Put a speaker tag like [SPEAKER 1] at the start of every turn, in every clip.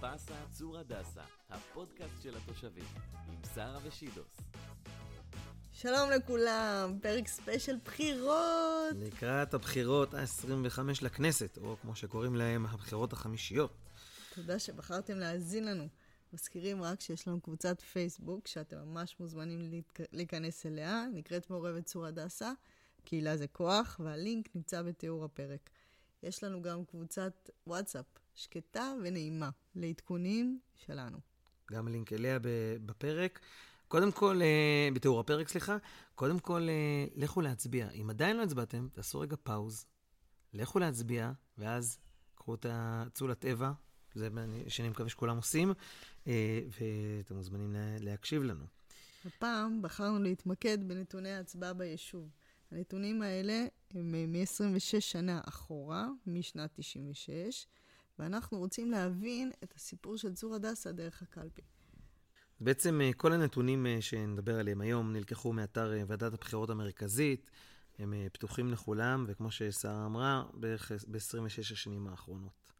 [SPEAKER 1] פאסה צור הדסה, הפודקאסט של התושבים, עם שרה ושידוס.
[SPEAKER 2] שלום לכולם, פרק ספיישל בחירות.
[SPEAKER 3] לקראת הבחירות ה-25 לכנסת, או כמו שקוראים להם, הבחירות החמישיות.
[SPEAKER 2] תודה שבחרתם להאזין לנו. מזכירים רק שיש לנו קבוצת פייסבוק, שאתם ממש מוזמנים. להיכנס אליה, נקראת מעורבת צור הדסה, קהילה זה כוח, והלינק נמצא בתיאור הפרק. יש לנו גם קבוצת וואטסאפ, שקטה ונעימה, לעדכונים שלנו.
[SPEAKER 3] גם לינק אליה בפרק. קודם כל, אה, בתיאור הפרק, סליחה, קודם כל, אה, לכו להצביע. אם עדיין לא הצבעתם, תעשו רגע פאוז, לכו להצביע, ואז קחו את. צאו לטבע, זה שאני מקווה שכולם עושים, אה, ואתם מוזמנים להקשיב לנו.
[SPEAKER 2] הפעם בחרנו להתמקד בנתוני ההצבעה ביישוב. הנתונים האלה הם מ-26 שנה אחורה, משנת 96, ואנחנו רוצים להבין את הסיפור של צור הדסה דרך הקלפי.
[SPEAKER 3] בעצם אה, כל הנתונים אה, שנדבר עליהם היום נלקחו מאתר ועדת הבחירות המרכזית, הם פתוחים לכולם, וכמו ששרה אמרה, בערך ב-26 השנים האחרונות.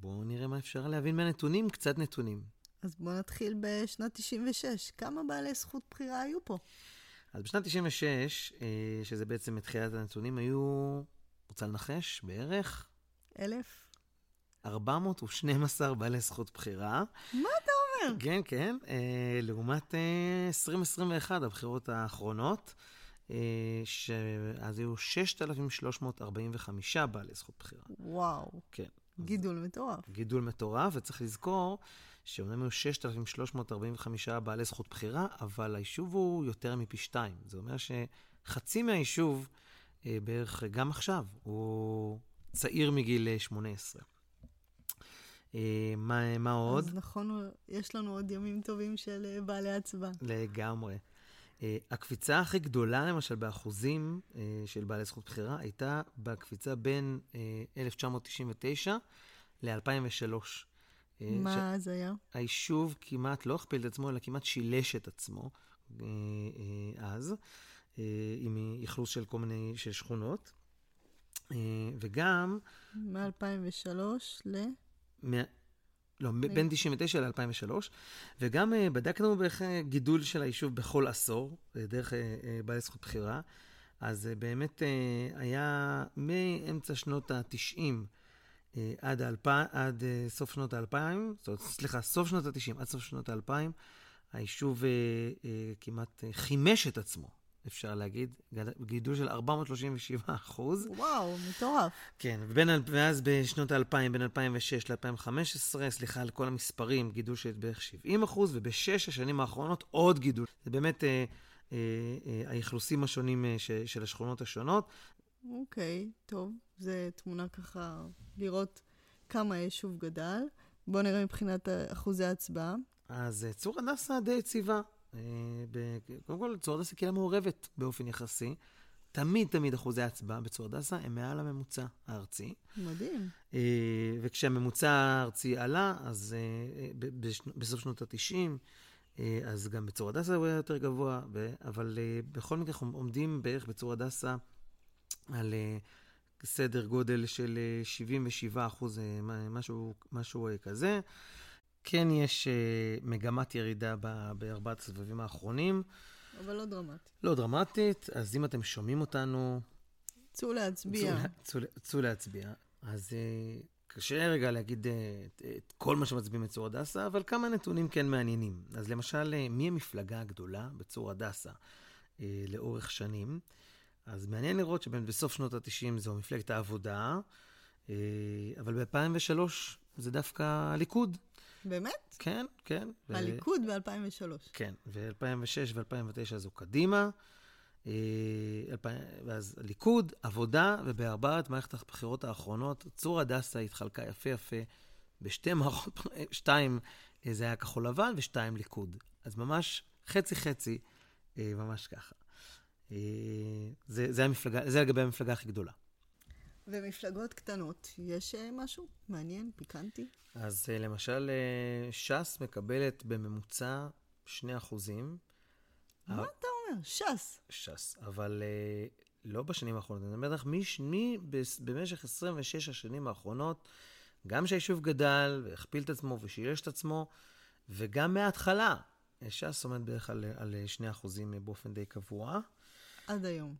[SPEAKER 3] בואו נראה מה אפשר להבין מהנתונים, קצת נתונים.
[SPEAKER 2] אז בואו נתחיל בשנת 96. כמה בעלי זכות בחירה היו פה?
[SPEAKER 3] אז בשנת 96, שזה בעצם מתחילת הנתונים, היו, רוצה לנחש, בערך?
[SPEAKER 2] אלף?
[SPEAKER 3] 412 בעלי זכות בחירה.
[SPEAKER 2] מה אתה אומר?
[SPEAKER 3] כן, כן. לעומת 2021, הבחירות האחרונות, שאז היו 6,345 בעלי זכות בחירה.
[SPEAKER 2] וואו.
[SPEAKER 3] כן.
[SPEAKER 2] גידול מטורף.
[SPEAKER 3] גידול מטורף, וצריך לזכור שאומנם היו 6,345 בעלי זכות בחירה, אבל היישוב הוא יותר מפי שתיים. זה אומר שחצי מהיישוב, אה, בערך גם עכשיו, הוא צעיר מגיל 18. אה, מה, מה עוד?
[SPEAKER 2] אז נכון, יש לנו עוד ימים טובים של אה, בעלי הצבעה.
[SPEAKER 3] לגמרי. Uh, הקפיצה הכי גדולה, למשל, באחוזים של בעלי זכות בחירה, הייתה בקפיצה בין uh, 1999 ל-2003.
[SPEAKER 2] מה ש... זה היה?
[SPEAKER 3] היישוב כמעט לא הכפיל את עצמו, אלא כמעט שילש את עצמו אז, עם אכלוס של כל מיני, של שכונות. וגם...
[SPEAKER 2] מ-2003 ל...
[SPEAKER 3] לא, בין 99 ל-2003, וגם uh, בדקנו בערך גידול של היישוב בכל עשור, דרך uh, uh, בעלי זכות בחירה. אז באמת היה מאמצע שנות ה-90 uh, עד, האלפ... עד סוף שנות ה-2000, סליחה, סוף שנות ה-90 עד סוף שנות ה-2000, היישוב כמעט חימש את עצמו. אפשר להגיד, גידול של 437 אחוז.
[SPEAKER 2] וואו, מטורף.
[SPEAKER 3] כן, ובין, ואז בשנות ה-2000, בין 2006 ל-2015, סליחה על כל המספרים, גידול של בערך 70 אחוז, ובשש השנים האחרונות עוד גידול. זה באמת אה, אה, אה, האכלוסים השונים אה, ש, של השכונות השונות.
[SPEAKER 2] אוקיי, טוב, זו תמונה ככה לראות כמה היישוב גדל. בואו נראה מבחינת אחוזי ההצבעה.
[SPEAKER 3] אז צור הדסה די יציבה. קודם כל, צור הדסה קהילה מעורבת באופן יחסי. תמיד תמיד אחוזי ההצבעה בצור הדסה הם מעל הממוצע הארצי.
[SPEAKER 2] מדהים.
[SPEAKER 3] וכשהממוצע הארצי עלה, אז בסוף שנות ה-90, אז גם בצור הדסה הוא היה יותר גבוה, אבל בכל מקרה אנחנו עומדים בערך בצור הדסה על סדר גודל של 77 אחוז, משהו, משהו כזה. כן יש uh, מגמת ירידה בארבעת הסבבים האחרונים.
[SPEAKER 2] אבל לא דרמטית.
[SPEAKER 3] לא דרמטית, אז אם אתם שומעים אותנו...
[SPEAKER 2] צאו להצביע.
[SPEAKER 3] צאו, להצביע. אז uh, קשה רגע להגיד uh, את כל מה שמצביעים בצור הדסה, אבל כמה נתונים כן מעניינים. אז למשל, מי המפלגה הגדולה בצור הדסה לאורך שנים? אז מעניין לראות שבסוף שנות ה-90 זו מפלגת העבודה, אבל ב-2003 זה דווקא הליכוד.
[SPEAKER 2] באמת?
[SPEAKER 3] כן, כן.
[SPEAKER 2] הליכוד ו... ב-2003.
[SPEAKER 3] כן, ו-2006 ו-2009 זו קדימה. ואז ליכוד, עבודה, ובארבעת מערכת הבחירות האחרונות, צור הדסה התחלקה יפה יפה בשתי מערכות, שתיים זה היה כחול לבן ושתיים ליכוד. אז ממש חצי-חצי, ממש ככה. זה, זה, המפלגה, זה לגבי המפלגה הכי גדולה.
[SPEAKER 2] ומפלגות קטנות, יש משהו מעניין, פיקנטי?
[SPEAKER 3] אז למשל, ש"ס מקבלת בממוצע 2 אחוזים.
[SPEAKER 2] מה אתה אומר? ש"ס.
[SPEAKER 3] ש"ס, אבל לא בשנים האחרונות, אני אומר לך, מי, מי במשך 26 השנים האחרונות, גם שהיישוב גדל והכפיל את עצמו ושילש את עצמו, וגם מההתחלה, ש"ס עומד בערך על, על 2% באופן די קבוע.
[SPEAKER 2] עד היום.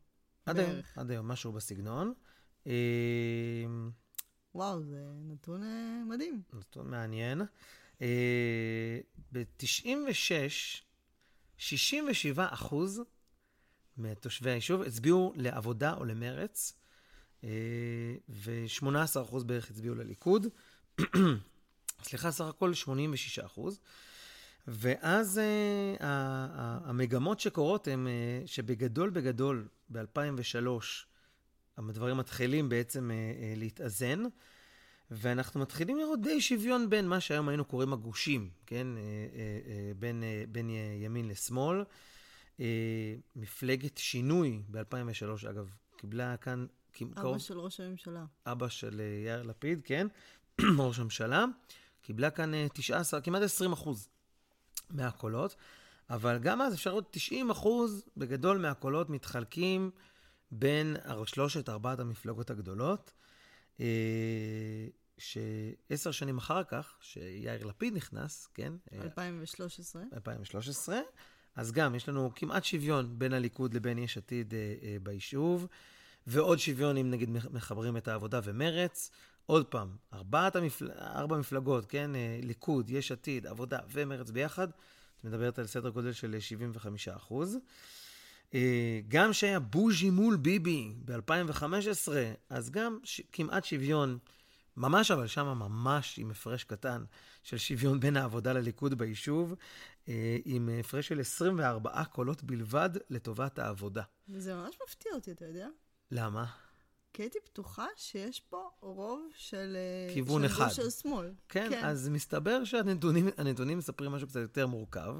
[SPEAKER 3] עד
[SPEAKER 2] בערך.
[SPEAKER 3] היום, עד היום, משהו בסגנון. אה,
[SPEAKER 2] וואו, זה נתון אה, מדהים.
[SPEAKER 3] נתון מעניין. אה, ב-96, 67 אחוז מתושבי היישוב הצביעו לעבודה או למרץ, אה, ו-18 אחוז בערך הצביעו לליכוד. סליחה, סך הכל 86 אחוז. ואז uh, המגמות שקורות הן uh, שבגדול בגדול, ב-2003, הדברים מתחילים בעצם uh, uh, להתאזן, ואנחנו מתחילים לראות די שוויון בין מה שהיום היינו קוראים הגושים, כן? Uh, בין, בין ימין לשמאל. מפלגת שינוי ב-2003, אגב, קיבלה כאן...
[SPEAKER 2] אבא של ראש הממשלה.
[SPEAKER 3] אבא של יאיר לפיד, כן? ראש הממשלה. קיבלה כאן uh, 19, כמעט 20 אחוז. מהקולות, אבל גם אז אפשר לראות 90 אחוז בגדול מהקולות מתחלקים בין שלושת, ארבעת המפלגות הגדולות, אה, שעשר שנים אחר כך, שיאיר לפיד נכנס, כן?
[SPEAKER 2] 2013.
[SPEAKER 3] 2013. אז גם יש לנו כמעט שוויון בין הליכוד לבין יש עתיד אה, אה, ביישוב, ועוד שוויון אם נגיד מחברים את העבודה ומרץ. עוד פעם, ארבעת המפל... ארבע מפלגות, כן? ליכוד, יש עתיד, עבודה ומרץ ביחד, את מדברת על סדר גודל של 75 אחוז. גם שהיה בוז'י מול ביבי ב-2015, אז גם ש... כמעט שוויון, ממש אבל שם ממש עם הפרש קטן של שוויון בין העבודה לליכוד ביישוב, עם הפרש של 24 קולות בלבד לטובת העבודה.
[SPEAKER 2] וזה ממש מפתיע אותי, אתה יודע?
[SPEAKER 3] למה?
[SPEAKER 2] כי הייתי בטוחה שיש פה רוב של...
[SPEAKER 3] כיוון
[SPEAKER 2] של
[SPEAKER 3] אחד.
[SPEAKER 2] של שמאל.
[SPEAKER 3] כן, כן, אז מסתבר שהנתונים מספרים משהו קצת יותר מורכב,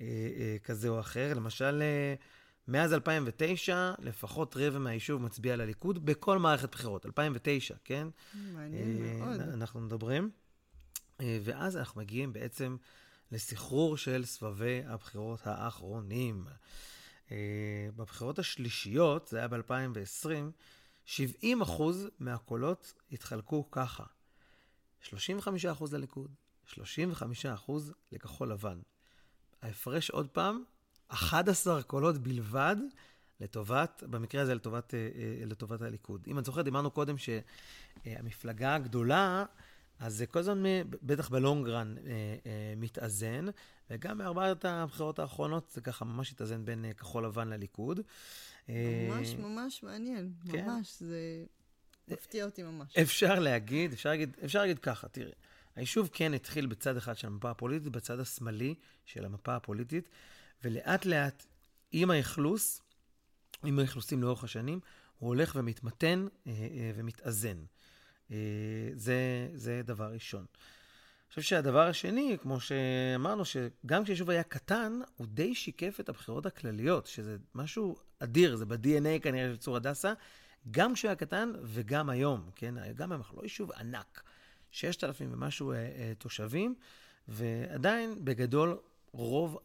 [SPEAKER 3] אה, אה, כזה או אחר. למשל, אה, מאז 2009, לפחות רבע מהיישוב מצביע לליכוד בכל מערכת בחירות. 2009, כן?
[SPEAKER 2] מעניין אה, מאוד.
[SPEAKER 3] אנחנו מדברים. אה, ואז אנחנו מגיעים בעצם לסחרור של סבבי הבחירות האחרונים. אה, בבחירות השלישיות, זה היה ב-2020, 70 אחוז מהקולות התחלקו ככה. 35 אחוז לליכוד, 35 אחוז לכחול לבן. ההפרש עוד פעם, 11 קולות בלבד לטובת, במקרה הזה לטובת, לטובת הליכוד. אם את זוכרת, דיברנו קודם שהמפלגה הגדולה, אז זה כל הזמן, בטח בלונגרן, מתאזן, וגם בארבעת הבחירות האחרונות זה ככה ממש התאזן בין כחול לבן לליכוד.
[SPEAKER 2] ממש ממש מעניין,
[SPEAKER 3] כן.
[SPEAKER 2] ממש, זה מפתיע אותי ממש.
[SPEAKER 3] אפשר להגיד, אפשר להגיד, אפשר להגיד ככה, תראי, היישוב כן התחיל בצד אחד של המפה הפוליטית, בצד השמאלי של המפה הפוליטית, ולאט לאט, עם האכלוס, עם האכלוסים לאורך השנים, הוא הולך ומתמתן אה, אה, ומתאזן. אה, זה, זה דבר ראשון. אני חושב שהדבר השני, כמו שאמרנו, שגם כשיישוב היה קטן, הוא די שיקף את הבחירות הכלליות, שזה משהו אדיר, זה ב-DNA כנראה של צור הדסה, גם כשהוא היה קטן וגם היום, כן? גם היום אנחנו לא יישוב ענק, 6,000 ומשהו אה, אה, תושבים, ועדיין, בגדול, רוב,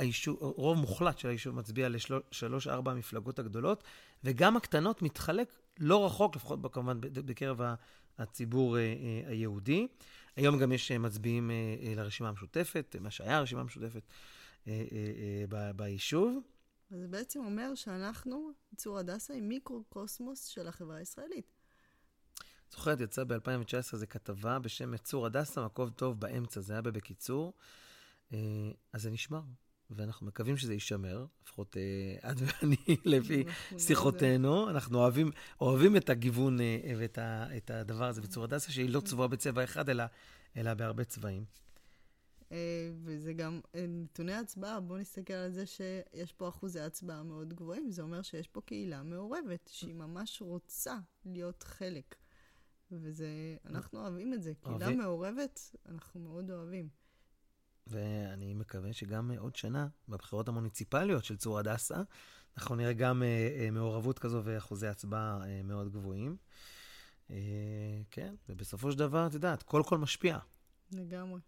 [SPEAKER 3] היישוב, רוב מוחלט של היישוב מצביע לשלוש-ארבע המפלגות הגדולות, וגם הקטנות מתחלק לא רחוק, לפחות כמובן בקרב הציבור אה, אה, היהודי. היום גם יש מצביעים אה, לרשימה המשותפת, מה שהיה הרשימה המשותפת ביישוב.
[SPEAKER 2] זה בעצם אומר שאנחנו, צור הדסה, עם מיקרו-קוסמוס של החברה הישראלית.
[SPEAKER 3] זוכרת, יצא ב-2019 איזו כתבה בשם צור הדסה, מקום טוב באמצע, זה היה בקיצור. אז זה נשמר, ואנחנו מקווים שזה יישמר, לפחות את ואני, לפי שיחותינו. אנחנו אוהבים, אוהבים את הגיוון ואת ה, את הדבר הזה בצור הדסה, שהיא לא צבועה בצבע אחד, אלא, אלא בהרבה צבעים.
[SPEAKER 2] וזה גם נתוני הצבעה, בואו נסתכל על זה שיש פה אחוזי הצבעה מאוד גבוהים, זה אומר שיש פה קהילה מעורבת, שהיא ממש רוצה להיות חלק. וזה, אנחנו אוהבים את זה. קהילה מעורבת, אנחנו מאוד אוהבים.
[SPEAKER 3] ואני מקווה שגם עוד שנה, בבחירות המוניציפליות של צור הדסה, אנחנו נראה גם מעורבות כזו ואחוזי הצבעה מאוד גבוהים. כן, ובסופו של דבר, את יודעת, כל קול משפיע.
[SPEAKER 2] לגמרי.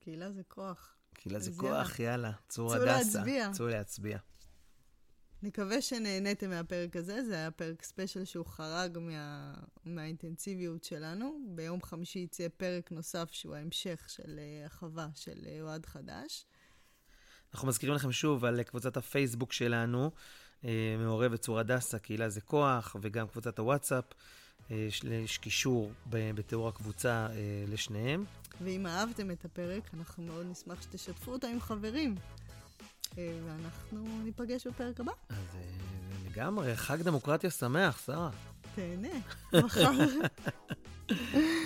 [SPEAKER 2] קהילה זה כוח.
[SPEAKER 3] קהילה זה כוח, יאללה. צור הדסה.
[SPEAKER 2] צאו להצביע.
[SPEAKER 3] צאו להצביע.
[SPEAKER 2] נקווה שנהניתם מהפרק הזה, זה היה פרק ספיישל שהוא חרג מה... מהאינטנסיביות שלנו. ביום חמישי יצא פרק נוסף שהוא ההמשך של uh, החווה של uh, אוהד חדש.
[SPEAKER 3] אנחנו מזכירים לכם שוב על קבוצת הפייסבוק שלנו, אה, מעורבת צור הדסה, קהילה זה כוח, וגם קבוצת הוואטסאפ. אה, יש קישור בתיאור הקבוצה אה, לשניהם.
[SPEAKER 2] ואם אהבתם את הפרק, אנחנו מאוד נשמח שתשתפו אותה עם חברים. ואנחנו ניפגש בפרק הבא.
[SPEAKER 3] אז לגמרי, חג דמוקרטיה שמח, שרה.
[SPEAKER 2] תהנה, מחר.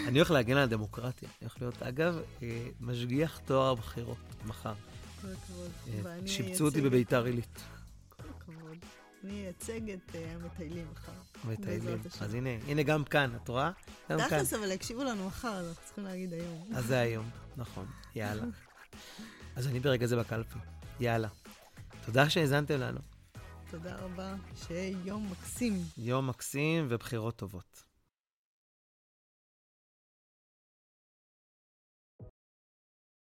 [SPEAKER 3] אני הולך להגן על הדמוקרטיה. אני הולך להיות, אגב, משגיח תואר הבחירות מחר.
[SPEAKER 2] כל הכבוד.
[SPEAKER 3] שיבצו אותי בביתר עילית.
[SPEAKER 2] כל הכבוד. אני אייצג את אה, המטיילים מחר.
[SPEAKER 3] המטיילים. אז הנה, הנה גם כאן, את רואה?
[SPEAKER 2] גם כאן. תכלס, אבל יקשיבו לנו מחר, אנחנו צריכים להגיד היום.
[SPEAKER 3] אז זה היום, נכון. יאללה. אז אני ברגע זה בקלפי. יאללה. תודה שהאזנתם לנו.
[SPEAKER 2] תודה רבה, שיהיה יום מקסים.
[SPEAKER 3] יום מקסים ובחירות טובות.